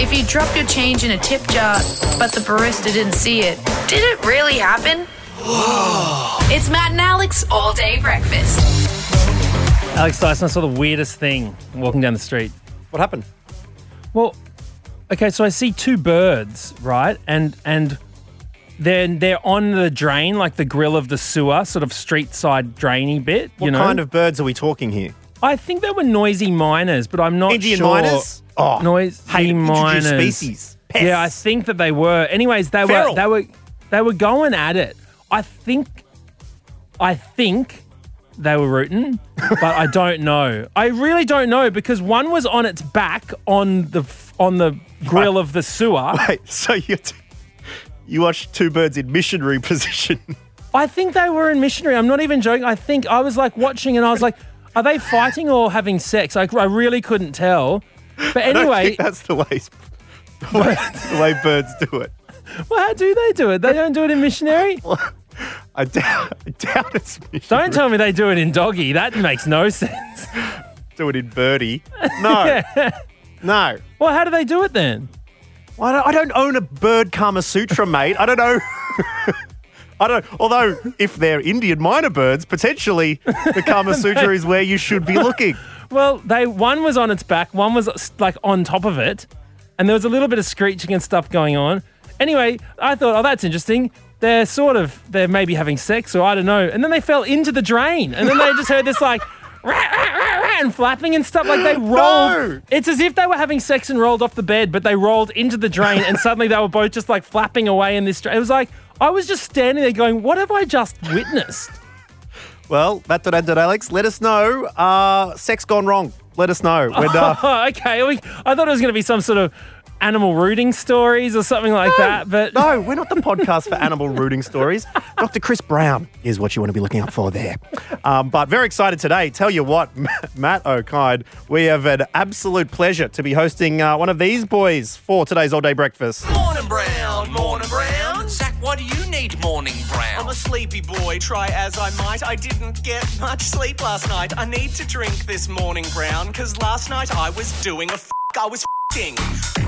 If you dropped your change in a tip jar, but the barista didn't see it, did it really happen? it's Matt and Alex all day breakfast. Alex Dyson, I saw the weirdest thing walking down the street. What happened? Well, okay, so I see two birds, right? And and then they're on the drain, like the grill of the sewer, sort of street side drainy bit. What you know, kind of birds are we talking here? I think they were noisy miners, but I'm not Indian sure. miners? Oh, noisy introduced miners. species. Pests. Yeah, I think that they were. Anyways, they Feral. were they were they were going at it. I think I think they were rooting, but I don't know. I really don't know because one was on its back on the on the grill of the sewer. Wait, so you t- you watched two birds in missionary position. I think they were in missionary. I'm not even joking. I think I was like watching and I was like, are they fighting or having sex? I, I really couldn't tell. But anyway, think that's the way the way, the way birds do it. well, how do they do it? They don't do it in missionary. I doubt, I doubt it's missionary. Don't tell me they do it in doggy. That makes no sense. do it in birdie. No, no. Well, how do they do it then? Well, I don't, I don't own a bird Kama Sutra, mate. I don't know. I don't. Although, if they're Indian myna birds, potentially the Kama Sutra is where you should be looking. Well, they one was on its back, one was like on top of it, and there was a little bit of screeching and stuff going on. Anyway, I thought, oh, that's interesting. They're sort of they're maybe having sex or I don't know, and then they fell into the drain, and then they just heard this like. "Rah, rah, rah, rah," And flapping and stuff like they rolled. No! It's as if they were having sex and rolled off the bed, but they rolled into the drain, and suddenly they were both just like flapping away in this. Drain. It was like I was just standing there going, "What have I just witnessed?" Well, Matt.Alex, let us know. Uh, sex gone wrong. Let us know. When, uh, okay. We- I thought it was going to be some sort of animal rooting stories or something like that, but no, we're not the podcast for animal rooting stories. Dr. Chris Brown is what you want to be looking up for there. Um, but very excited today. Tell you what, Matt Okine, we have an absolute pleasure to be hosting uh, one of these boys for today's all day breakfast. Morning, Brown. Morning, Brown. Morning, Brown? I'm a sleepy boy, try as I might. I didn't get much sleep last night. I need to drink this morning brown, cause last night I was doing a f. I was fing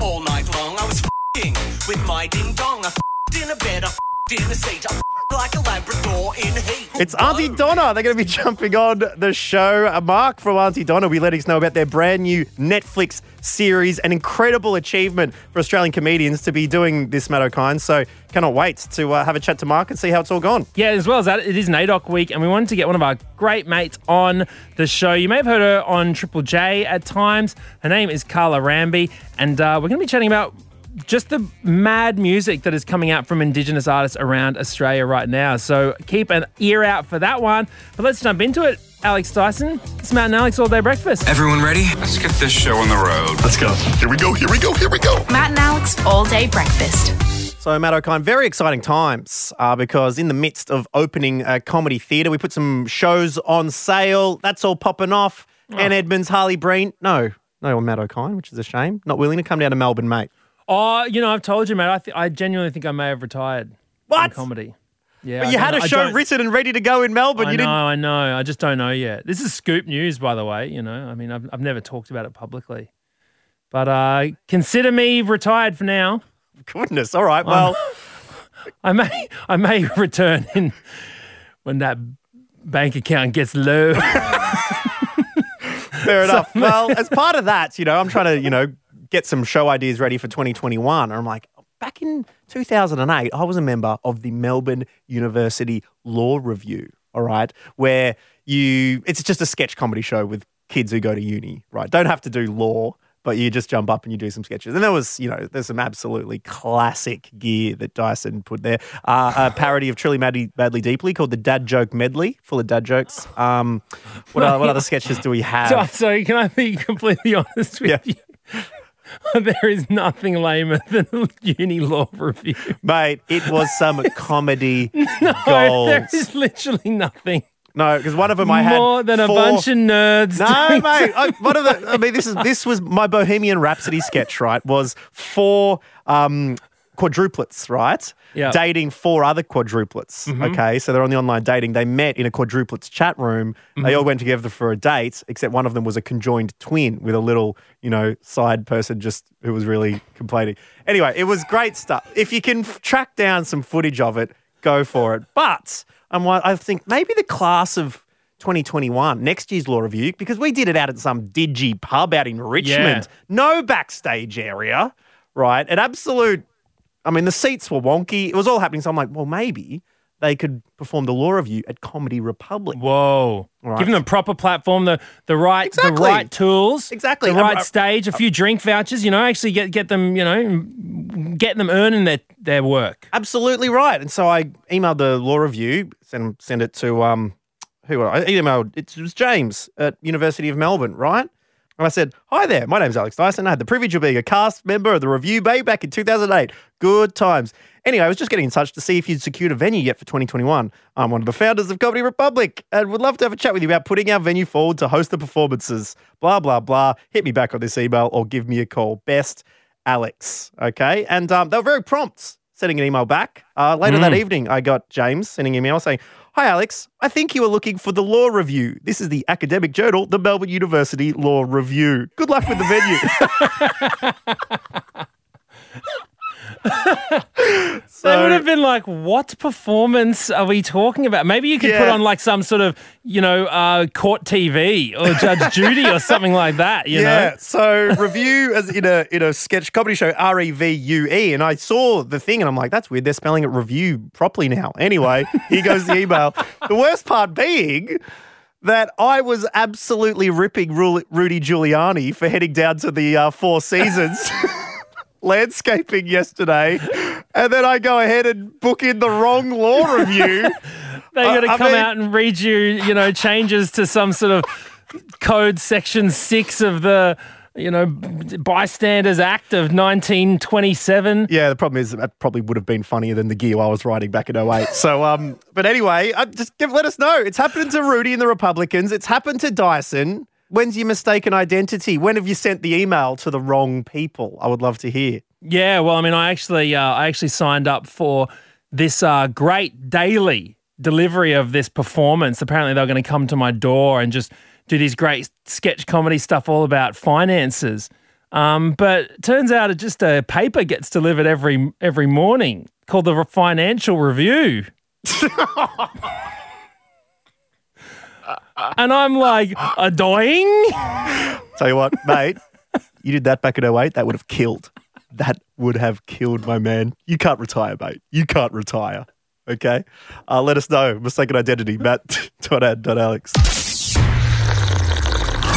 all night long. I was fing with my ding dong. I f***ed in a bed, I f***ed in a seat. Like a Labrador in heat. It's Aunty Donna. They're going to be jumping on the show. Uh, Mark from Aunty Donna will be letting us know about their brand new Netflix series. An incredible achievement for Australian comedians to be doing this, Matt Okine. So cannot wait to uh, have a chat to Mark and see how it's all gone. yeah, as well as that, it is an NAIDOC week, and we wanted to get one of our great mates on the show. You may have heard her on Triple J at times. Her name is Carla Ranby, and uh, we're going to be chatting about just the mad music that is coming out from Indigenous artists around Australia right now. So keep an ear out for that one. But let's jump into it. Alex Dyson, it's Matt and Alex All Day Breakfast. Everyone ready? Let's get this show on the road. Let's go. Here we go, here we go, here we go. Matt and Alex all day breakfast. So, Matt Okine, very exciting times uh, because in the midst of opening a comedy theatre, we put some shows on sale. That's all popping off. Anne Edmonds, Harley Breen. No, no Matt Okine, which is a shame. Not willing to come down to Melbourne, mate. Oh, you know, I've told you, mate. I, th- I genuinely think I may have retired. What? From comedy. Yeah, But you had a show written and ready to go in Melbourne. I you know, didn't. No, I know. I just don't know yet. This is scoop news, by the way. You know, I mean, I've, I've never talked about it publicly, but uh, consider me retired for now. Goodness. All right. Well, I may, I may return in when that bank account gets low. fair enough. Well, as part of that, you know, I'm trying to, you know, get some show ideas ready for 2021. And I'm like, back in 2008, I was a member of the Melbourne University Law Review. All right, where you, it's just a sketch comedy show with kids who go to uni. Right, don't have to do law. But you just jump up and you do some sketches. And there was, you know, there's some absolutely classic gear that Dyson put there. Uh, a parody of Truly Madly, Badly Deeply called the Dad Joke Medley, full of dad jokes. Um, what, other, what other sketches do we have? so, so can I be completely honest with Yeah. you? there is nothing lamer than a uni law review. Mate, it was some comedy No, gold. there is literally nothing No, because one of them I had more than a bunch of nerds. No, mate. I, one of the. I mean, this is this was my Bohemian Rhapsody sketch. Right, was four um, quadruplets, right? Yeah. Dating four other quadruplets. Mm-hmm. Okay, so they're on the online dating. They met in a quadruplets chat room. They mm-hmm. all went together for a date, except one of them was a conjoined twin with a little, you know, side person just who was really complaining. Anyway, it was great stuff. If you can f- track down some footage of it, go for it. But I'm, I think maybe the class of 2021, next year's law review, because we did it out at some digi pub out in Richmond. No backstage area, right? An absolute, I mean, the seats were wonky. It was all happening. So I'm like, well, maybe they could perform the law review at Comedy Republic. Whoa. Right. Give them the proper platform, the the right Exactly. the right tools. Exactly. The Um, right uh, stage, a few drink vouchers, you know, actually get get them, you know, get them earning their, their work. Absolutely right. And so I emailed the law review, send send it to um who I emailed it was James at University of Melbourne, right? And I said, Hi there, my name's Alex Dyson. I had the privilege of being a cast member of the Review Bay back in 2008. Good times. Anyway, I was just getting in touch to see if you'd secured a venue yet for 2021. I'm one of the founders of Comedy Republic and would love to have a chat with you about putting our venue forward to host the performances. Blah, blah, blah. Hit me back on this email or give me a call. Best Alex. Okay. And um, they were very prompt sending an email back. Uh, later that evening, I got James sending an email saying, Hi, Alex. I think you were looking for the Law Review. This is the academic journal, the Melbourne University Law Review. Good luck with the venue. they would have been like, "What performance are we talking about?" Maybe you could put on like some sort of, you know, uh, court TV or Judge Judy or something like that. You know? yeah. know, So review as in a in a sketch comedy show, R E V U E, and I saw the thing and I'm like, that's weird. They're spelling it review properly now. Anyway, here goes the email. the worst part being that I was absolutely ripping Rudy Giuliani for heading down to the uh, Four Seasons. Landscaping yesterday, and then I go ahead and book in the wrong law review. they got to I come mean- out and read you, you know, changes to some sort of code section six of the, you know, Bystanders Act of 1927. Yeah, the problem is that probably would have been funnier than the gear I was riding back in 08. So, um, but anyway, uh, just give, let us know. It's happened to Rudy and the Republicans. It's happened to Dyson. When's your mistaken identity? When have you sent the email to the wrong people? I would love to hear. Yeah, well, I mean, I actually, uh, I actually signed up for this uh, great daily delivery of this performance. Apparently, they were going to come to my door and just do these great sketch comedy stuff all about finances. Um, but turns out, it just a paper gets delivered every every morning called the Financial Review. and I'm like, a dying? Tell you what, mate, you did that back in 08, that would have killed. That would have killed my man. You can't retire, mate. You can't retire. Okay? Uh, let us know. Mistaken identity, matt.ad.alex.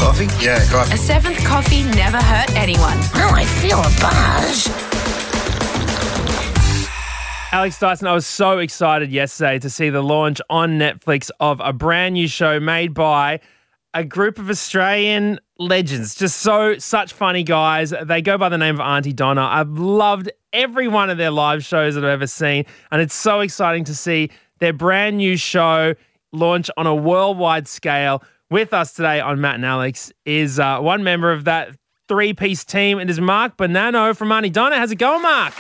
Coffee? Yeah, go on. A seventh coffee never hurt anyone. Oh, I feel a buzz. Alex Dyson, I was so excited yesterday to see the launch on Netflix of a brand new show made by a group of Australian legends. Just so, such funny guys. They go by the name of Aunty Donna. I've loved every one of their live shows that I've ever seen. And it's so exciting to see their brand new show launch on a worldwide scale. With us today on Matt and Alex is uh, one member of that three piece team. It is Mark Bonanno from Aunty Donna. How's it going, Mark?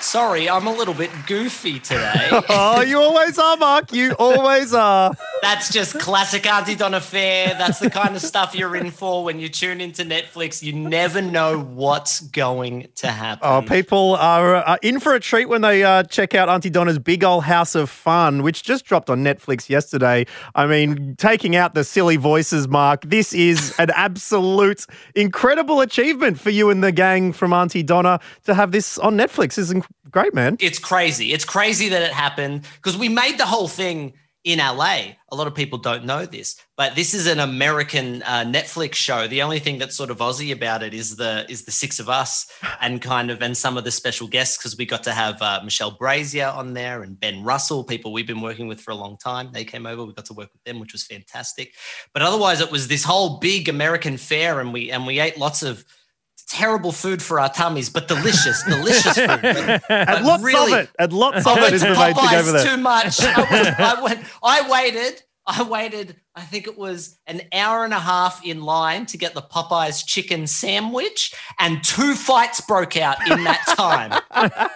Sorry, I'm a little bit goofy today. Oh, you always are, Mark. You always are. That's just classic Aunty Donna fare. That's the kind of stuff you're in for when you tune into Netflix. You never know what's going to happen. Oh, people are uh, in for a treat when they uh, check out Aunty Donna's Big Ol' House of Fun, which just dropped on Netflix yesterday. I mean, taking out the silly voices, Mark, this is an absolute incredible achievement for you and the gang from Aunty Donna to have this on Netflix. Is inc- great, man. It's crazy. It's crazy that it happened because we made the whole thing in LA. A lot of people don't know this, but this is an American uh, Netflix show. The only thing that's sort of Aussie about it is the is the six of us and kind of and some of the special guests because we got to have uh, Michelle Brasier on there and Ben Russell, people we've been working with for a long time. They came over. We got to work with them, which was fantastic. But otherwise, it was this whole big American fair, and we and we ate lots of terrible food for our tummies, but delicious, delicious food. But, and lots really- of it. And lots of it went is to the main thing over Popeyes there. too much. I, was, I, went, I waited. I waited, I think it was an hour and a half in line to get the Popeyes chicken sandwich, and two fights broke out in that time.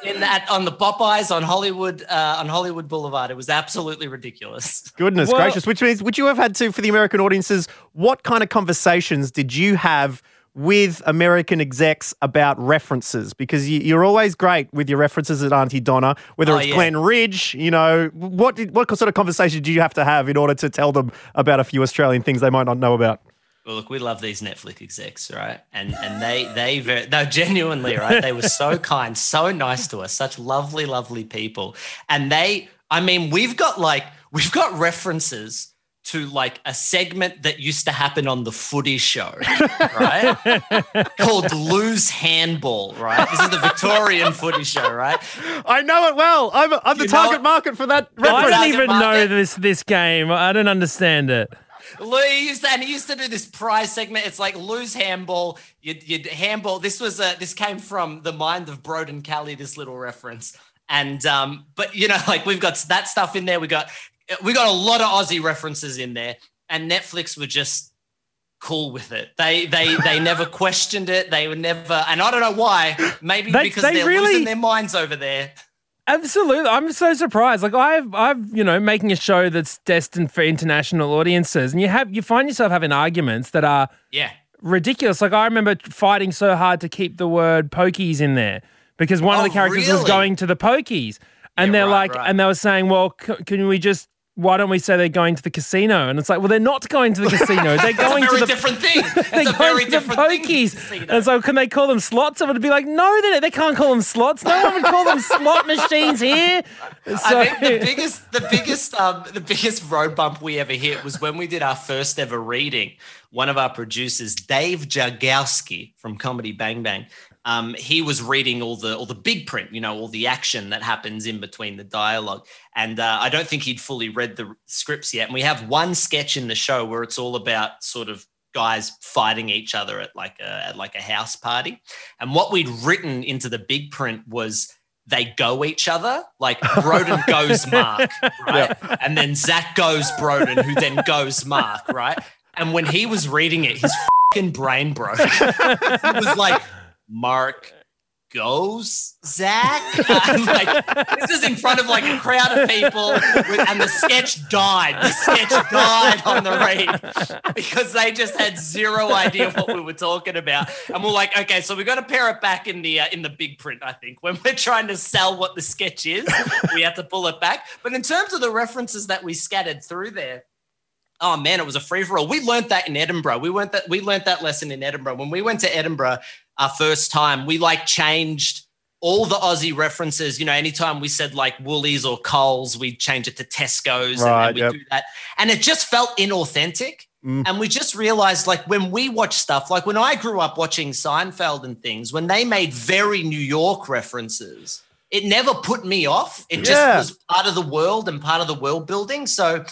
in that on the Popeyes on Hollywood uh, on Hollywood Boulevard, it was absolutely ridiculous. Goodness Well- gracious. Which means, would you have had to, for the American audiences, what kind of conversations did you have with American execs about references? Because you, you're always great with your references at Aunty Donna, whether Oh, it's yeah. Glenn Ridge, you know, what, did, what sort of conversation do you have to have in order to tell them about a few Australian things they might not know about? Well, look, we love these Netflix execs, right? And and they they very no genuinely, right? They were so kind, so nice to us, such lovely, lovely people. And they, I mean, we've got like we've got references to like a segment that used to happen on the footy show, right? Called Lou's Handball, right? This is the Victorian footy show, right? I know it well. I'm, I'm the target it? market for that I don't Target even know this this game. I don't understand it. Lou used to, and he used to do this prize segment. It's like Lou's handball. You'd, you'd handball. This was a, this came from the mind of Broden Kelly. This little reference, and um, but you know, like we've got that stuff in there. We got we got a lot of Aussie references in there, and Netflix were just cool with it. They they they never questioned it. They were never, and I don't know why. Maybe They- because they are really- losing their minds over there. Absolutely. I'm so surprised. Like I've I've, you know, making a show that's destined for international audiences and you have you find yourself having arguments that are Yeah. ridiculous. Like I remember fighting so hard to keep the word pokies in there because one of Oh, the characters was going to the pokies. And Yeah, they're right, like right. and they were saying, "Well, c- can we just why don't we say they're going to the casino?" And it's like, "Well, they're not going to the casino. They're going very to the different thing. they're It's going very to the different thing. pokies. And so, can they call them slots? I would be like, no, they, they can't call them slots. No one would call them slot machines here. So, I think the biggest, the biggest, um, the biggest road bump we ever hit was when we did our first ever reading. One of our producers, Dave Jagowski from Comedy Bang Bang, um, he was reading all the all the big print, you know, all the action that happens in between the dialogue. And uh, I don't think he'd fully read the scripts yet. And we have one sketch in the show where it's all about sort of guys fighting each other at like a at like a house party. And what we'd written into the big print was they go each other. Like Broden goes Mark, right? And then Zach goes Broden, who then goes Mark, right? And when he was reading it, his fucking brain broke. he was like, Mark goes Zach. I'm like this is in front of like a crowd of people, with, and the sketch died. The sketch died on the read because they just had zero idea what we were talking about. And we're like, okay, so we got to pair it back in the uh, in the big print. I think when we're trying to sell what the sketch is, we have to pull it back. But in terms of the references that we scattered through there. Oh man, it was a free for all. We learned that in Edinburgh. We went that we learned that lesson in Edinburgh. When we went to Edinburgh our first time, we like changed all the Aussie references. You know, anytime we said like Woolies or Coles, we'd change it to Tesco's Right, and then we yep. do that. And it just felt inauthentic. Mm. And we just realized like when we watch stuff, like when I grew up watching Seinfeld and things, when they made very New York references, it never put me off. It just Yeah. was part of the world and part of the world building. So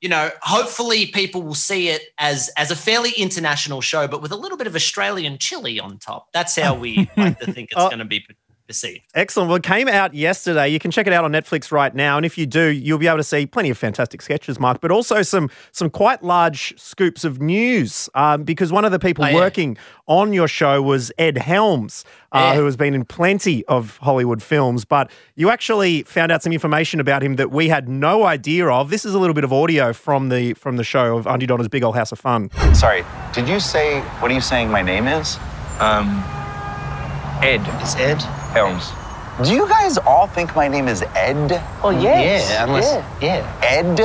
you know, hopefully people will see it as as a fairly international show, but with a little bit of Australian chili on top. That's how we like to think it's Oh. going to be per- perceived. Excellent. Well, it came out yesterday. You can check it out on Netflix right now, and if you do, you'll be able to see plenty of fantastic sketches, Mark, but also some some quite large scoops of news. Um, because one of the people Oh, yeah. working on your show was Ed Helms, uh, Yeah. who has been in plenty of Hollywood films. But you actually found out some information about him that we had no idea of. This is a little bit of audio from the from the show of Aunty Donna's Big Old House of Fun. Sorry, did you say, what are you saying my name is? Um, Ed. It's Ed. Helms. Do you guys all think my name is Ed? Oh yes. Yeah, unless yeah. Ed?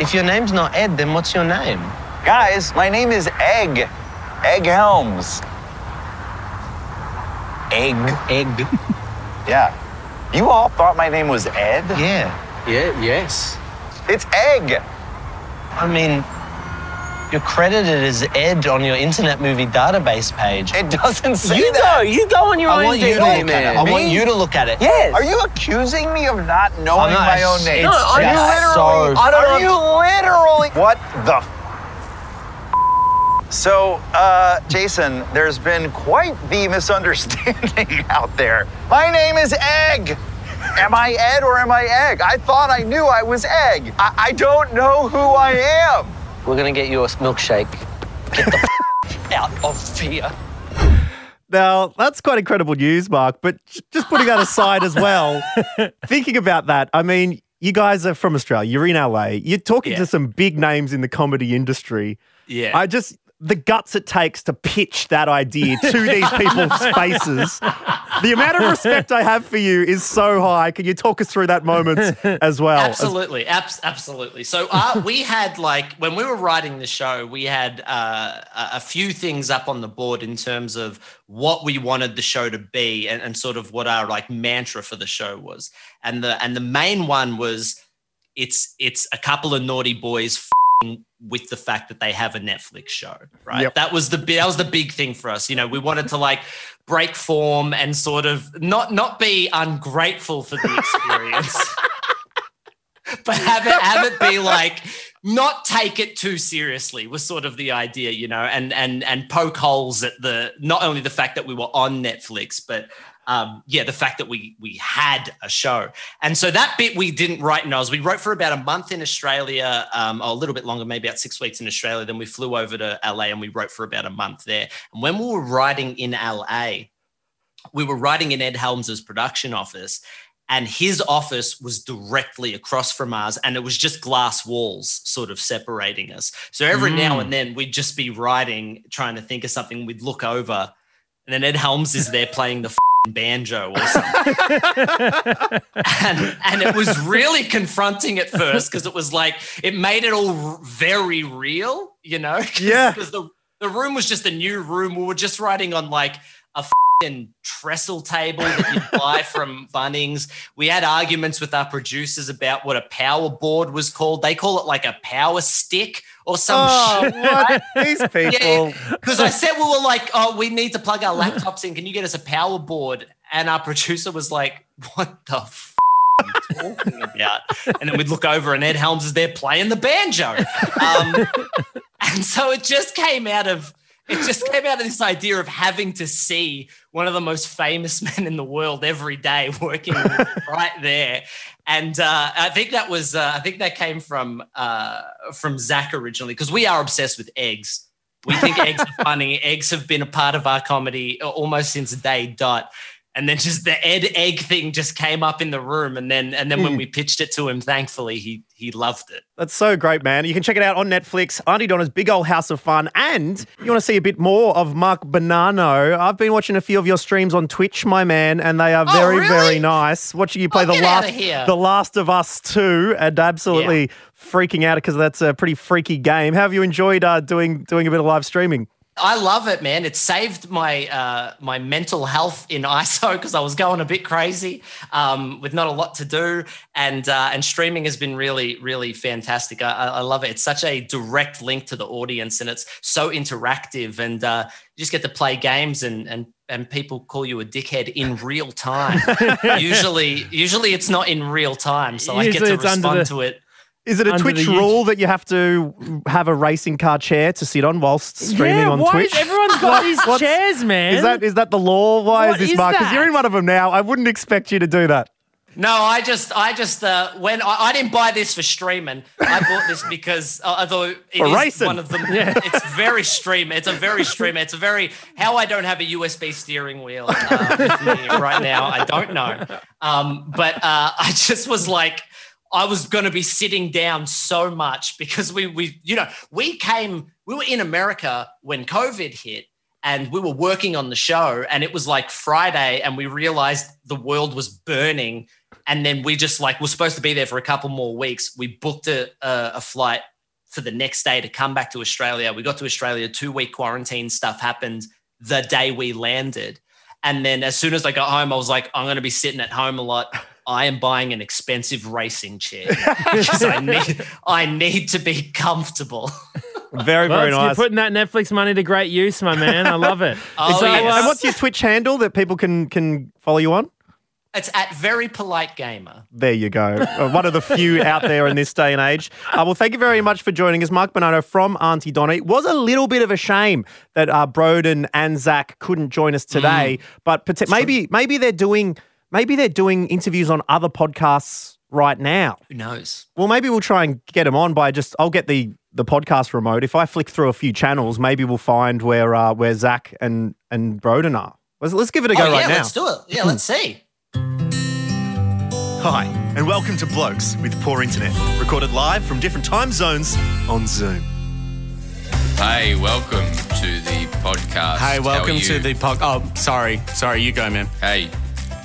If your name's not Ed, then what's your name? Guys, my name is Egg. Egg Helms. Egg. Egg. Yeah. You all thought my name was Ed? Yeah. Yeah. Yes. It's Egg. I mean, you're credited as Ed on your Internet Movie Database page. It doesn't say you that. go. You go on your I own want you to look man. at it. I want you to look at it. Yes. Are you accusing me of not knowing not- my own name? it's are you literally? so- I don't are know- you literally? What the? F- so, uh, Jason, there's been quite the misunderstanding out there. My name is Egg. Am I Ed or am I Egg? I thought I knew I was Egg. I, I don't know who I am. We're gonna get you a milkshake. Get the f- out of here. Now, that's quite incredible news, Mark, but just putting that aside as well, thinking about that, I mean, you guys are from Australia, you're in LA, you're talking Yeah. to some big names in the comedy industry. Yeah. I just, the guts it takes to pitch that idea to these people's faces. The amount of respect I have for you is so high. Can you talk us through that moment as well? Absolutely, abs- absolutely. So uh, we had like when we were writing the show, we had uh, a few things up on the board in terms of what we wanted the show to be and, and sort of what our like mantra for the show was. And the and the main one was it's it's a couple of naughty boys f***ing with the fact that they have a Netflix show, right? Yep. That was the that was the big thing for us. You know, we wanted to like break form and sort of not not be ungrateful for the experience but have it have it be like not take it too seriously was sort of the idea you know and and and poke holes at the not only the fact that we were on netflix but um, yeah, the fact that we we had a show, and so that bit we didn't write in Oz. We wrote for about a month in Australia, um, or a little bit longer, maybe about six weeks in Australia. Then we flew over to LA and we wrote for about a month there. And when we were writing in LA, we were writing in Ed Helms's production office, and his office was directly across from ours, and it was just glass walls sort of separating us. So every now Mm. and then we'd just be writing, trying to think of something. We'd look over, and then Ed Helms is there playing the banjo or something. and, and it was really confronting at first because it was like it made it all very real, you know? Cause, Yeah. Because the, the room was just a new room. We were just writing on like a fing trestle table that you buy from Bunnings. We had arguments with our producers about what a power board was called. They call it like a power stick or some oh, shit. what? These people. Because I said we were like, oh, we need to plug our laptops in. Can you get us a power board? And our producer was like, what the f- are you talking about? And then we'd look over and Ed Helms is there playing the banjo. Um, and so it just came out of it just came out of this idea of having to see one of the most famous men in the world every day working right there. And uh, I think that was uh, I think that came from uh, from Zach originally because we are obsessed with eggs. We think eggs are funny. Eggs have been a part of our comedy almost since day dot. And then just the Ed Egg thing just came up in the room, and then and then when we pitched it to him, thankfully he he loved it. That's so great, man. You can check it out on Netflix. Aunty Donna's Big Old House of Fun. And you want to see a bit more of Mark Bonanno. I've been watching a few of your streams on Twitch, my man, and they are Oh, very, really? very nice. Watching you play Oh, the last. The Last of Us 2 and absolutely freaking out because that's a pretty freaky game. How have you enjoyed uh, doing doing a bit of live streaming? I love it, man. It saved my uh, my mental health in ISO because I was going a bit crazy um, with not a lot to do, and uh, and streaming has been really really fantastic. I, I love it. It's such a direct link to the audience, and it's so interactive, and uh, you just get to play games and and and people call you a dickhead in real time. usually, usually it's not in real time, so I get to respond the- to it. Is it a Under Twitch the rule that you have to have a racing car chair to sit on whilst streaming yeah, on why Twitch? is- everyone's got these chairs, man. Is that is that the law? Why What is this, is Mark? Because you're in one of them now. I wouldn't expect you to do that. No, I just, I just, uh, when I, I didn't buy this for streaming, I bought this because uh, although it For is racing. one of them, it's very stream. It's a very stream. It's a very how I don't have a USB steering wheel uh, with me right now. I don't know, um, but uh, I just was like, I was going to be sitting down so much because we, we, you know, we came, we were in America when COVID hit and we were working on the show and it was like Friday and we realized the world was burning. And then we just like we're supposed to be there for a couple more weeks. We booked a, a, a flight for the next day to come back to Australia. We got to Australia two week quarantine stuff happened the day we landed. And then as soon as I got home I was like I'm going to be sitting at home a lot I am buying an expensive racing chair because I need I need to be comfortable Very, Well, very it's- nice. You're putting that Netflix money to great use, my man. I love it. Oh, So, yes. and what's your Twitch handle that people can can follow you on? it's at very polite gamer There you go. Uh, One of the few out there in this day and age. Uh, well, thank you very much for joining us, Mark Bonanno from Aunty Donna. It was a little bit of a shame that uh, Broden and Zach couldn't join us today, Mm. but pot- maybe maybe they're doing maybe they're doing interviews on other podcasts right now. Who knows? Well, maybe we'll try and get them on by just I'll get the the podcast remote. If I flick through a few channels, maybe we'll find where uh, where Zach and and Broden are. Let's, let's give it a go oh, right yeah, now. let's do it. Yeah, let's see. Hi, and welcome to Blokes with Poor Internet, recorded live from different time zones on Zoom. Hey, welcome to the podcast. Hey, welcome to the pod. Oh, sorry, sorry. You go, man. Hey,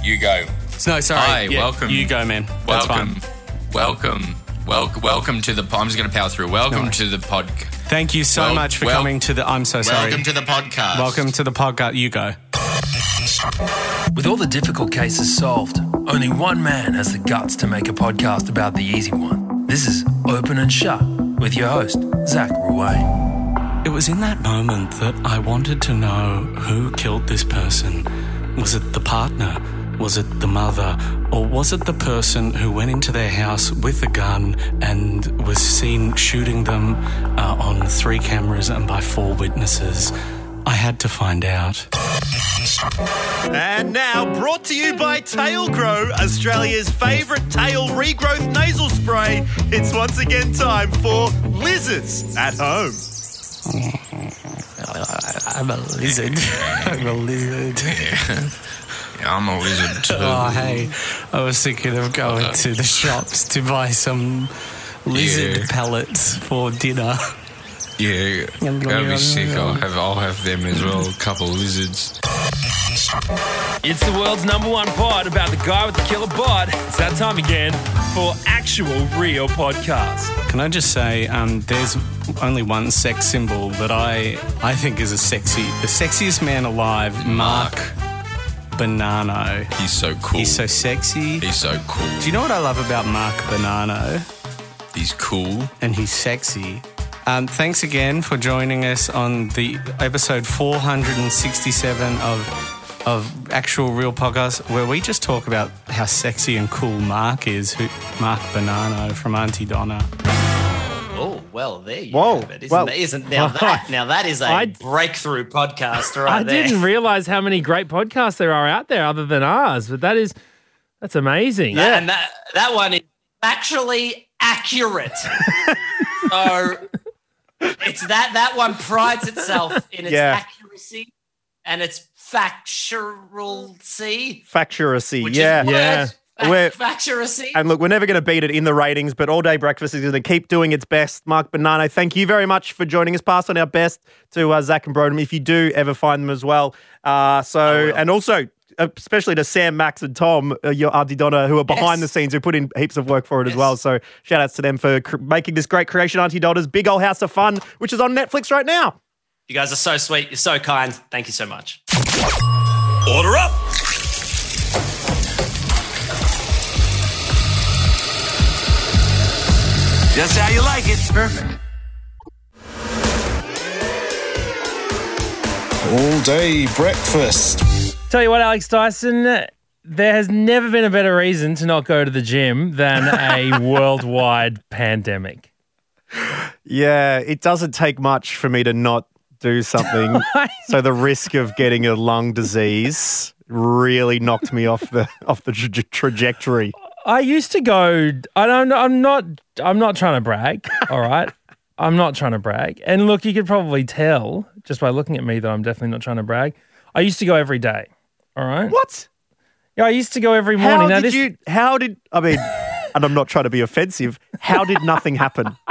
you go. No, sorry. Hi, Yeah, welcome. You go, man. That's welcome. fine. Welcome. Welcome. Welcome to the. I'm just going to power through. Welcome to the pod. Thank you so Well- much for well- coming to the. I'm so sorry. Welcome to the podcast. Welcome to the podcast. You go. With all the difficult cases solved, only one man has the guts to make a podcast about the easy one. This is Open and Shut with your host, Zach Ruane. It was in that moment that I wanted to know who killed this person. Was it the partner? Was it the mother? Or was it the person who went into their house with a gun and was seen shooting them uh, on three cameras and by four witnesses? I had to find out. And now, brought to you by Tail Grow, Australia's favourite tail regrowth nasal spray. It's once again time for lizards at home. I'm a lizard. I'm a lizard. Yeah, I'm a lizard too. Oh, hey. I was thinking of going to the shops to buy some lizard Yeah. pellets for dinner. Yeah, that'd be sick. I'll have. I'll have them as well. A couple lizards. It's the world's number one pod about the guy with the killer bod. It's that time again for actual real podcast. Can I just say, um, there's only one sex symbol that I I think is a sexy, the sexiest man alive, Mark Bonanno. He's so cool. He's so sexy. He's so cool. Do you know what I love about Mark Bonanno? He's cool. And he's sexy. Um, thanks again for joining us on the episode 467 of of actual real podcast, where we just talk about how sexy and cool Mark is. Who, Mark Bonanno from Aunty Donna. Well, there you Whoa, have it. Isn't, well- that, isn't now that now that is a I- breakthrough podcast right I there. didn't realize how many great podcasts there are out there other than ours, but that is that's amazing. That- and that that one is actually accurate. so it's that that one prides itself in its Yeah. accuracy and its factualcy. Facturacy, Which yeah. is yeah. We're- Facturacy. And look, we're never going to beat it in the ratings, but All Day Breakfast is going to keep doing its best. Mark Bonanno, thank you very much for joining us. Pass on our best to uh, Zach and Broden if you do ever find them as well. Uh, so, and also, uh, especially to Sam, Max, and Tom, uh, your Aunty Donna, who are behind Yes. the scenes, who put in heaps of work for it as well. So, shout outs to them for cr- making this great creation, Aunty Donna's Big Old House of Fun, which is on Netflix right now. You guys are so sweet. You're so kind. Thank you so much. Order up! Just how you like it. Perfect. All day breakfast. Tell you what, Alex Dyson, there has never been a better reason to not go to the gym than a worldwide pandemic. Yeah, it doesn't take much for me to not do something. so the risk of getting a lung disease really knocked me off the off the tra- trajectory. I used to go. I don't. I'm not. I'm not trying to brag. All right. I'm not trying to brag. And look, you could probably tell just by looking at me that I'm definitely not trying to brag. I used to go every day. All right. What? Yeah, I used to go every morning. How Now, did this- you? How did? I mean, and I'm not trying to be offensive. How did nothing happen?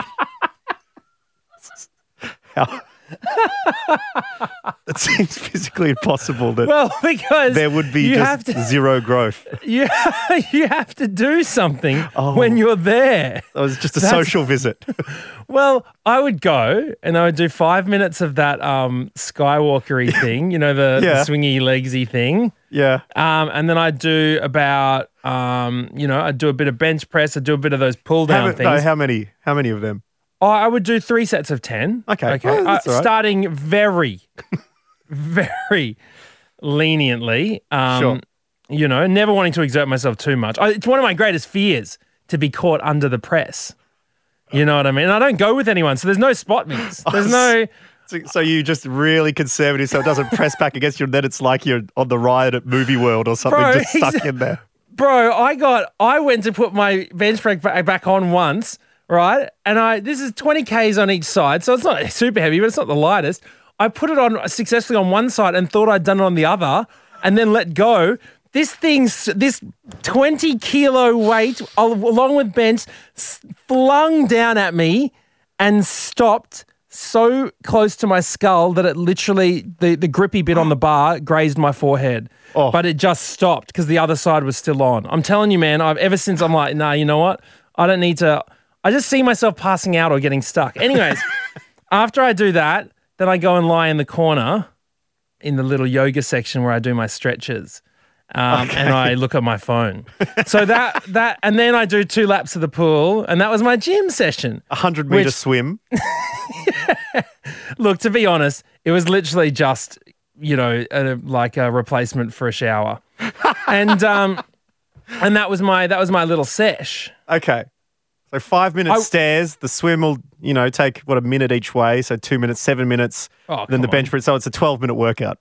How? it seems physically impossible that Well, because there would be just to- zero growth. You you have to do something Oh. when you're there. It was just a That's- social visit. Well, I would go and I would do five minutes of that um, Skywalkery thing, you know, the, Yeah. the swingy legsy thing. Yeah. Um, and then I'd do about, um, you know, I'd do a bit of bench press. I'd do a bit of those pull down things. no, how many? How many of them? Oh, I would do three sets of 10. Okay. Okay. Oh, Uh, right. Starting very, very leniently. Um, Sure. You know, never wanting to exert myself too much. I, it's one of my greatest fears to be caught under the press. You know what I mean? And I don't go with anyone, so there's no spot me's. There's no. So, so you just really conservative, so it doesn't press back against you, and then it's like you're on the ride at Movie World or something, Bro, just stuck in there. Bro, I got I went to put my bench press back, back on once, right? And I this is 20 Ks on each side, so it's not super heavy, but it's not the lightest. I put it on successfully on one side and thought I'd done it on the other, and then let go. This thing's this 20 kilo weight along with bench flung down at me and stopped so close to my skull that it literally the, the grippy bit on the bar grazed my forehead. Oh. But it just stopped because the other side was still on. I'm telling you, man, I've ever since I'm like, nah, you know what? I don't need to I just see myself passing out or getting stuck. Anyways, after I do that, then I go and lie in the corner in the little yoga section where I do my stretches. Um, Okay. and I look at my phone. So that that and then I do two laps of the pool, and that was my gym session. A hundred meter Which- swim. Look, to be honest, it was literally just you know a, like a replacement for a shower, and um, and that was my that was my little sesh. Okay. So five minutes I- stairs. The swim will, you know, take what a minute each way. So two minutes, seven minutes. Oh, then the bench press. So it's a twelve minute workout,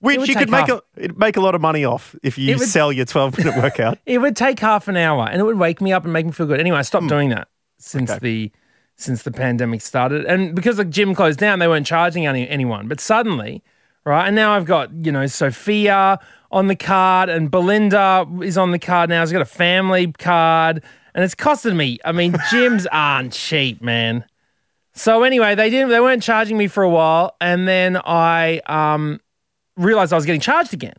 which you could make half- a make a lot of money off if you would- sell your twelve minute workout. It would take half an hour, and it would wake me up and make me feel good. Anyway, I stopped hmm. doing that since Okay. the since the pandemic started, and because the gym closed down, they weren't charging any, anyone. But suddenly, right, and now I've got you know Sophia on the card, and Belinda is on the card now. She's got a family card, and it's costing me. I mean, gyms aren't cheap, man. So anyway, they didn't. They weren't charging me for a while, and then I um, realized I was getting charged again.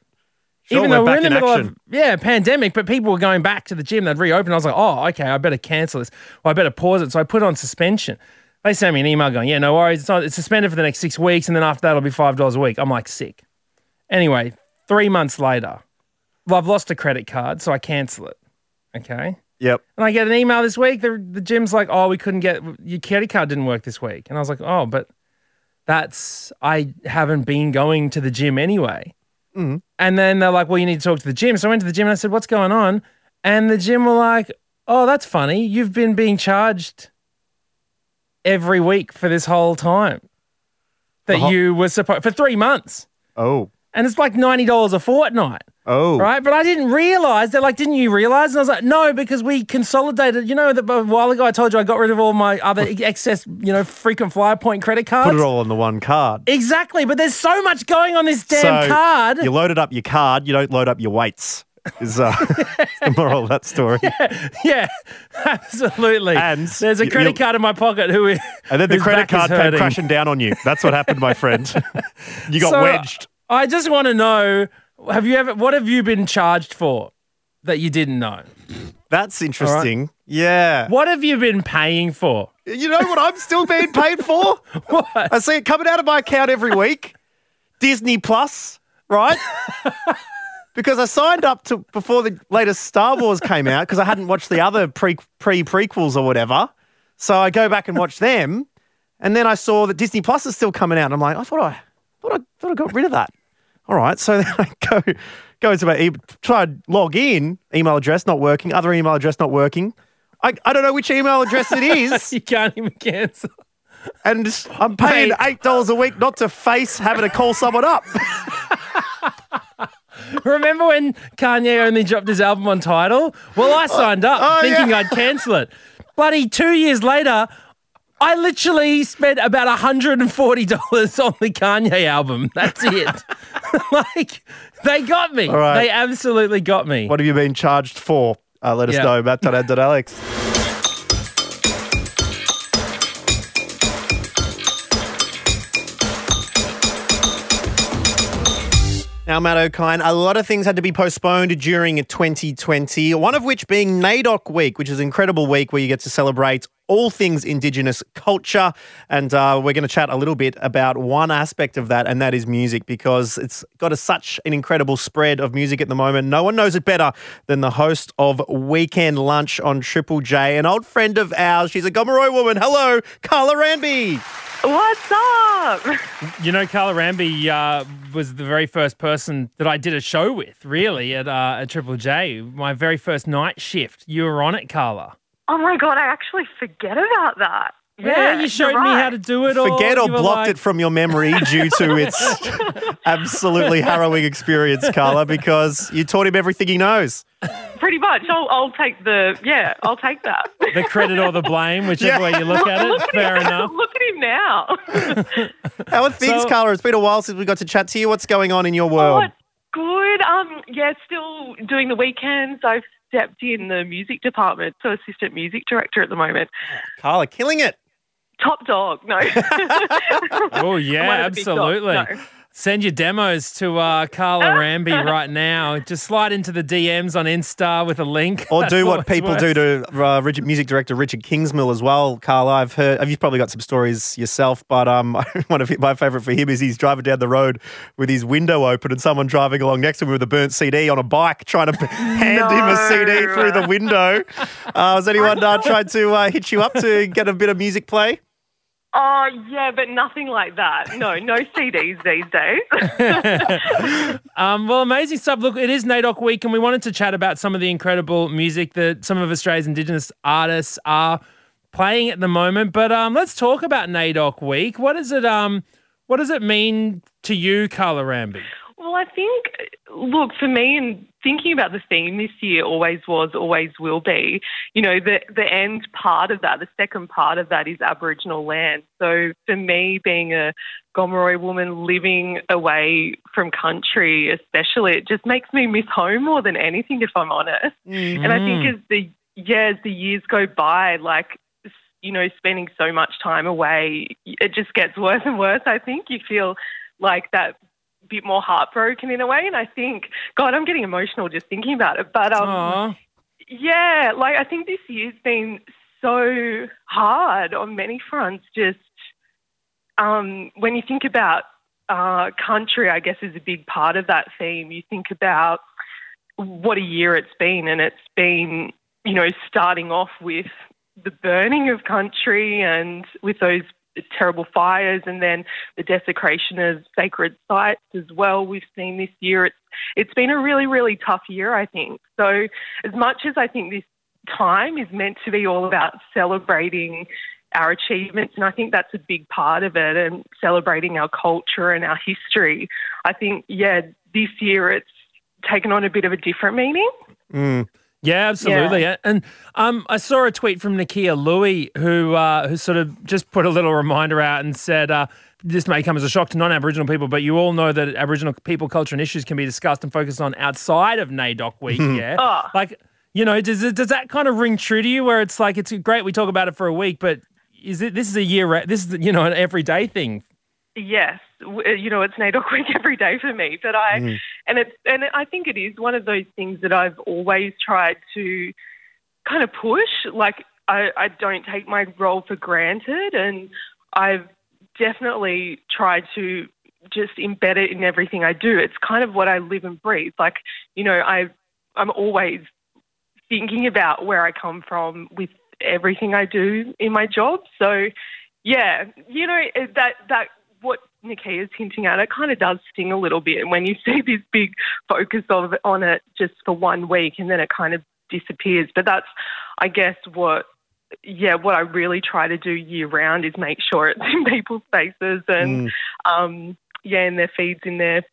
Sure, Even though we're in the in middle action. of yeah pandemic, but people were going back to the gym. They'd reopen. I was like, oh, okay, I better cancel this. Well, I better pause it. So I put it on suspension. They sent me an email going, yeah, no worries. It's, not, it's suspended for the next six weeks, and then after that, it'll be five dollars a week. I'm like, sick. Anyway, three months later, well, I've lost a credit card, so I cancel it. Okay. Yep. And I get an email this week. The, the gym's like, oh, we couldn't get your credit card didn't work this week. And I was like, oh, but that's I haven't been going to the gym anyway. Mm. And then they're like, well, you need to talk to the gym. So I went to the gym and I said, what's going on? And the gym were like, oh, that's funny. You've been being charged every week for this whole time that Uh-huh. you were supposed for three months. Oh. And it's like ninety dollars a fortnight. Oh. Right, but I didn't realize. They're like, didn't you realize? And I was like, no, because we consolidated. You know, that a while ago I told you I got rid of all my other excess, you know, frequent flyer point credit cards. Put it all on the one card. Exactly, but there's so much going on this damn so card. You loaded up your card. You don't load up your weights. Is uh, the moral of that story. yeah, absolutely. And there's a credit card in my pocket. Who? And then the credit card came crashing down on you. That's what happened, my friend. you got So, wedged. I just want to know: Have you ever? What have you been charged for that you didn't know? That's interesting. Yeah. What have you been paying for? You know what I'm still being paid for? what? I see it coming out of my account every week. Disney Plus, right? because I signed up to before the latest Star Wars came out because I hadn't watched the other pre pre prequels or whatever. So I go back and watch them, and then I saw that Disney Plus is still coming out. I'm like, I thought I thought I thought I got rid of that. All right, so then I go go into my e- try log in, email address not working, other email address not working. I, I don't know which email address it is. you can't even cancel. And I'm paying eight dollars a week not to face having to call someone up. Remember when Kanye only dropped his album on Tidal? Well, I signed up oh, thinking yeah. I'd cancel it. Bloody two years later, I literally spent about $140 on the Kanye album. That's it. like, they got me. Right. They absolutely got me. What have you been charged for? Uh, let us Yeah. know. Matt.ad.alex. Now, Matt Okine, a lot of things had to be postponed during 2020, one of which being NAIDOC Week, which is an incredible week where you get to celebrate all things Indigenous culture. And uh, we're going to chat a little bit about one aspect of that, and that is music, because it's got a, such an incredible spread of music at the moment. No one knows it better than the host of Weekend Lunch on Triple J, an old friend of ours. She's a Gomeroi woman. Hello, Carla Ranby. What's up? You know, Carla Ranby uh, was the very first person that I did a show with, really, at, uh, at Triple J. My very first night shift. You were on it, Carla. Oh my god, I actually forget about that. Yeah, you showed you're me right. how to do it. all. Forget or You were blocked like- it from your memory due to its absolutely harrowing experience, Carla, because you taught him everything he knows. Pretty much. I'll, I'll take the, yeah, I'll take that. the credit or the blame, whichever way you look at it. Fair enough. Look at him now. How are things, So- Carla? It's been a while since we got to chat to you. What's going on in your Oh, world? it's good. Um, yeah, still doing the weekends. I've stepped in the music department, so assistant music director at the moment. Carla, killing it. Top dog. No. Oh yeah, One of the big dogs, absolutely. no. Send your demos to uh, Carla Ranby right now. Just slide into the DMs on Insta with a link. Or do what always people do to uh, Richard, music director Richard Kingsmill as well, Carla. I've heard, you've probably got some stories yourself, but um, one of my favourite for him is he's driving down the road with his window open and someone driving along next to him with a burnt CD on a bike trying to hand him a CD through the window. Uh, has anyone uh, tried to uh, hit you up to get a bit of music play? Oh, yeah, but nothing like that. No, no CDs these days. Um, well, amazing stuff. Look, it is NAIDOC week, and we wanted to chat about some of the incredible music that some of Australia's Indigenous artists are playing at the moment. But um, let's talk about NAIDOC week. What does it um, what does it mean to you, Carla Ranby? Well, I think, look, for me, and thinking about the theme this year always was, always will be, you know, the, the end part of that, the second part of that is Aboriginal land. So for me, being a Gomeroi woman living away from country, especially, it just makes me miss home more than anything, if I'm honest. Mm-hmm. And I think as the, yeah, as the years go by, like, you know, spending so much time away, it just gets worse and worse. I think you feel like that bit more heartbroken in a way. And I think, God, I'm getting emotional just thinking about it. But um, yeah, like I think this year's been so hard on many fronts. Just um, when you think about uh, country, I guess is a big part of that theme. You think about what a year it's been, and it's been, you know, starting off with the burning of country and with those terrible fires and then the desecration of sacred sites as well we've seen this year. It's it's been a really really tough year i think. So as much as i think this time is meant to be all about celebrating our achievements and i think that's a big part of it and celebrating our culture and our history i think yeah this year it's taken on a bit of a different meaning. Mm. Yeah, absolutely. And um, I saw a tweet from Nakkiah Lui who uh, who sort of just put a little reminder out and said, uh, "This may come as a shock to non-Aboriginal people, but you all know that Aboriginal people, culture, and issues can be discussed and focused on outside of NAIDOC week." yeah, Oh. like you know, does does that kind of ring true to you? Where it's like it's great we talk about it for a week, but is it this is a year? This is you know an everyday thing. Yes, uh, you know it's NAIDOC week every day for me, but I Mm. And it's and I think it is one of those things that I've always tried to kind of push. Like I, I don't take my role for granted, and I've definitely tried to just embed it in everything I do. It's kind of what I live and breathe. Like you know, I I'm always thinking about where I come from with everything I do in my job. So yeah, you know that that what Nakkiah is hinting at, it kind of does sting a little bit when you see this big focus of on it just for one week and then it kind of disappears. But that's, I guess, what yeah, what I really try to do year round is make sure it's in people's faces and Mm. um, yeah, in their feeds, in their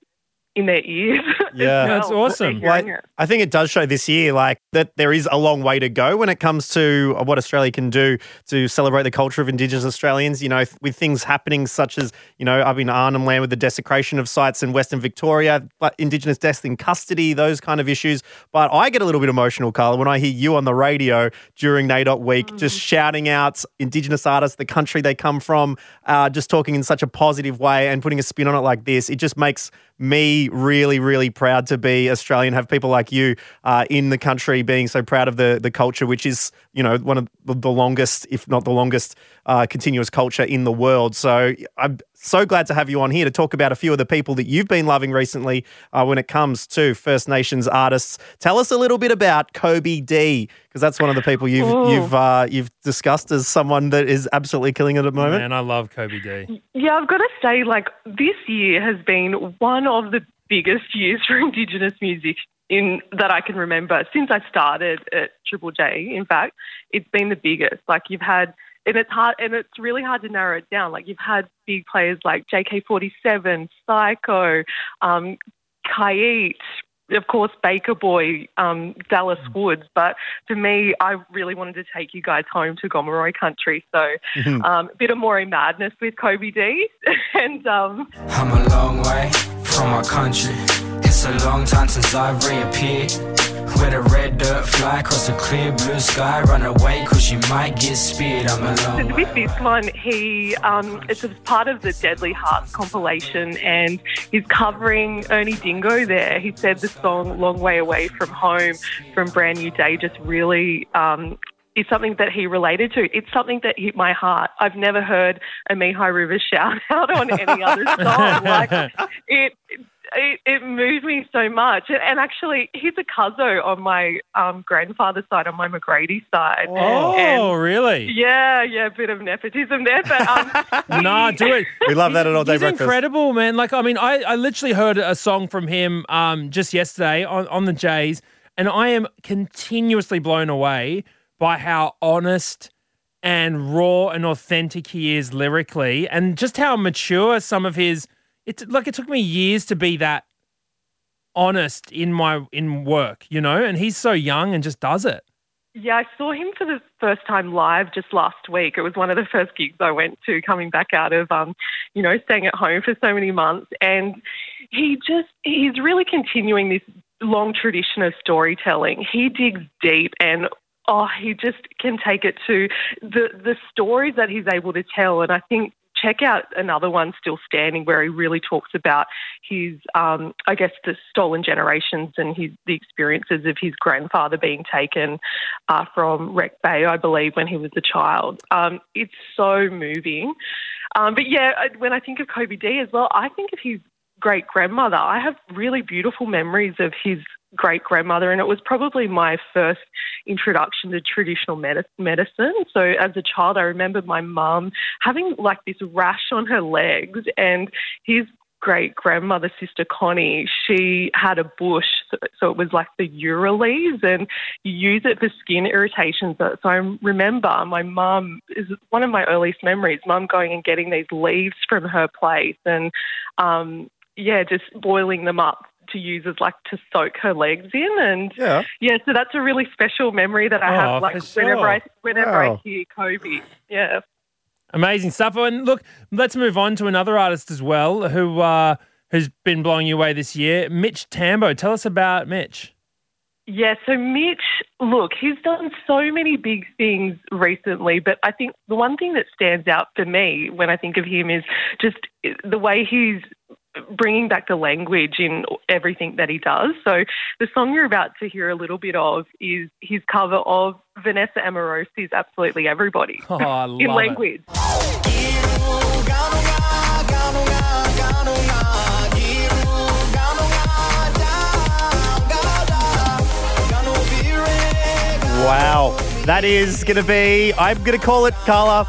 in their ears. Yeah. well, That's what awesome. Well, hearing I, think it does show this year, like that there is a long way to go when it comes to what Australia can do to celebrate the culture of Indigenous Australians. You know, with things happening such as you know up in Arnhem Land with the desecration of sites in Western Victoria, but Indigenous deaths in custody, those kind of issues. But I get a little bit emotional, Carla, when I hear you on the radio during NAIDOC week, just shouting out Indigenous artists, the country they come from, uh, just talking in such a positive way and putting a spin on it like this. It just makes me really, really proud to be Australian, have people like you uh, in the country being so proud of the, the culture, which is, you know, one of the- the longest, if not the longest, uh, continuous culture in the world. So I'm so glad to have you on here to talk about a few of the people that you've been loving recently uh, when it comes to First Nations artists. Tell us a little bit about Kobie Dee, because that's one of the people you've Ooh. you've uh, you've discussed as someone that is absolutely killing it at the moment. Man, I love Kobie Dee. Yeah, I've got to say, like, this year has been one of the biggest years for Indigenous music in that I can remember since I started at Triple J. In fact, it's been the biggest. Like, you've had and it's hard, and it's really hard to narrow it down. Like you've had big players like JK47, Sycco, um, KAIIT, of course, Baker Boy, um, Dallas Woods. But for me, I really wanted to take you guys home to Gomeroi country. So um, a bit of Murri madness with Kobie Dee. and um, I'm a long way from my country. It's a long time since I've reappeared. Where the red dirt fly across the clear blue sky. Run away cause you might get speared. I'm a long And with this one, he um, it's a part of the Deadly Hearts compilation, and he's covering Ernie Dingo. There, he said the song "Long Way Away from Home" from Bran Nue Dae just really. Um, is something that he related to. It's something that hit my heart. I've never heard a Mehi River shout out on any other song. Like it, it, it moved me so much. And, and actually, he's a cousin on my um, grandfather's side, on my McGrady side. Oh, And- really? yeah, yeah, a bit of nepotism there, but um, nah, do it. We love that at All Day He's Breakfast. incredible, man. Like, I mean, I, I literally heard a song from him um, just yesterday on, on the Jays, and I am continuously blown away by how honest and raw and authentic he is lyrically, and just how mature some of his. It's like it took me years to be that honest in my in work, you know, and he's so young and just does it. Yeah, I saw him for the first time live just last week. It was one of the first gigs I went to coming back out of, um, you know, staying at home for so many months. And he just, he's really continuing this long tradition of storytelling. He digs deep and oh, he just can take it to the, the stories that he's able to tell. And I think check out another one, Still Standing, where he really talks about his, um, I guess, the stolen generations and his the experiences of his grandfather being taken uh, from Wreck Bay, I believe, when he was a child. Um, it's so moving. Um, but yeah, when I think of Kobie Dee as well, I think of his great grandmother. I have really beautiful memories of his great grandmother, and it was probably my first introduction to traditional medi- medicine. So, as a child, I remember my mum having like this rash on her legs, and his great grandmother, Sister Connie, she had a bush, so, it was like the Uraleaves, and you use it for skin irritations. So so I remember my mum is one of my earliest memories. Mum going and getting these leaves from her place, and um, yeah, just boiling them up to use as like to soak her legs in, and Yeah. yeah. So that's a really special memory that I Oh, have. Like for whenever I sure. whenever I hear Kobie, yeah. Amazing stuff. And look, let's move on to another artist as well who uh, who's been blowing you away this year, Mitch Tambo. Tell us about Mitch. Yeah, so Mitch, look, he's done so many big things recently, but I think the one thing that stands out for me when I think of him is just the way he's bringing back the language in everything that he does. So the song you're about to hear a little bit of is his cover of Vanessa Amorosi's Absolutely Everybody Oh, I love in it. language. Wow. That is going to be, I'm going to call it, Carla,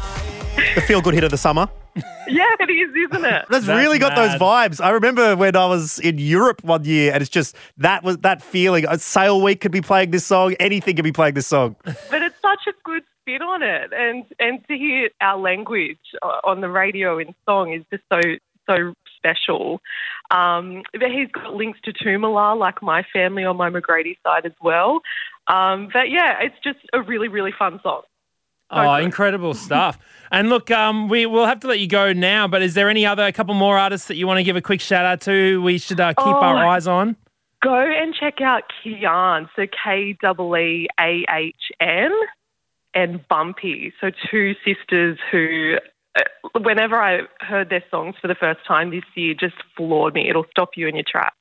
the feel good hit of the summer. Yeah, it is, isn't it? That's, really got those vibes. I remember when I was in Europe one year, and it's just that was that feeling. A Sail Week could be playing this song. Anything could be playing this song. but it's such a good spin on it, and and to hear our language uh, on the radio in song is just so so special. Um, but he's got links to Toomelah, like my family on my McGrady side as well. Um, but yeah, it's just a really really fun song. Oh, incredible stuff. And look, um, we will have to let you go now, but is there any other, a couple more artists that you want to give a quick shout out to? We should uh, keep our Oh. eyes on. Go and check out Keeahn, so K E E A H N, and Bumpy, so two sisters who, uh, whenever I heard their songs for the first time this year, just floored me. It'll stop you in your tracks.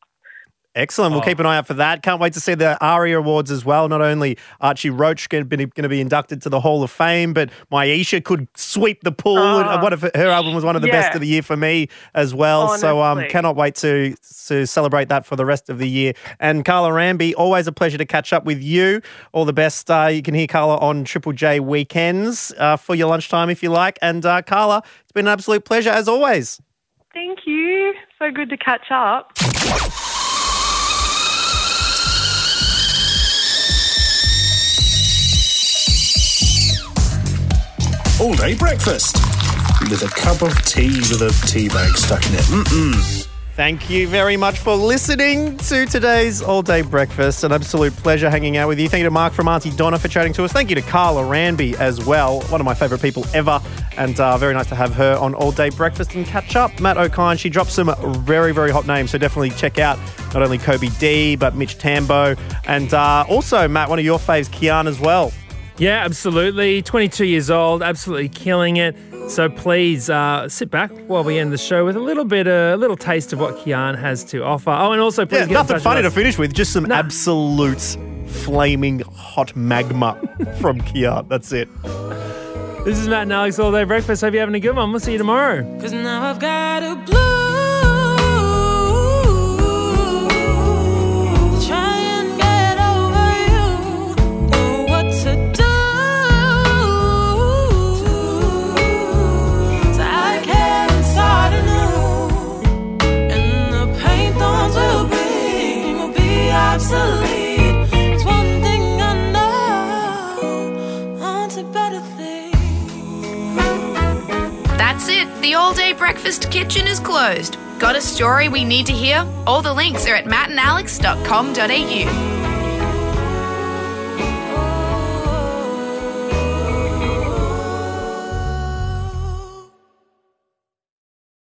Excellent. We'll keep an eye out for that. Can't wait to see the ARIA Awards as well. Not only Archie Roach going to be inducted to the Hall of Fame, but Miiesha could sweep the pool. Oh, one of her album was one of the yeah. best of the year for me as well. So um, cannot wait to to celebrate that for the rest of the year. And Carla Ranby, always a pleasure to catch up with you. All the best. Uh, you can hear Carla on Triple J weekends uh, for your lunchtime if you like. And uh, Carla, it's been an absolute pleasure as always. Thank you. So good to catch up. All day breakfast with a cup of tea with a tea bag stuck in it. Mm-mm. Thank you very much for listening to today's All Day Breakfast. An absolute pleasure hanging out with you. Thank you to Mark from Aunty Donna for chatting to us. Thank you to Carla Ranby as well, one of my favourite people ever. And uh, very nice to have her on All Day Breakfast and catch up. Matt Okine, she dropped some very, very hot names. So definitely check out not only Kobie Dee, but Mitch Tambo. And uh, also, Matt, one of your faves, Keeahn, as well. Yeah, absolutely. 22 years old, absolutely killing it. So please uh, sit back while we end the show with a little bit, uh, a little taste of what Keeahn has to offer. Oh, and also please Yeah, get in nothing touch funny to with us. finish with, just some absolute flaming hot magma from Keeahn. That's it. This is Matt and Alex All Day Breakfast. Hope you're having a good one. We'll see you tomorrow. Cause now I've got a blue. That's it. The all day breakfast kitchen is closed. Got a story we need to hear? All the links are at mattandalex.com.au.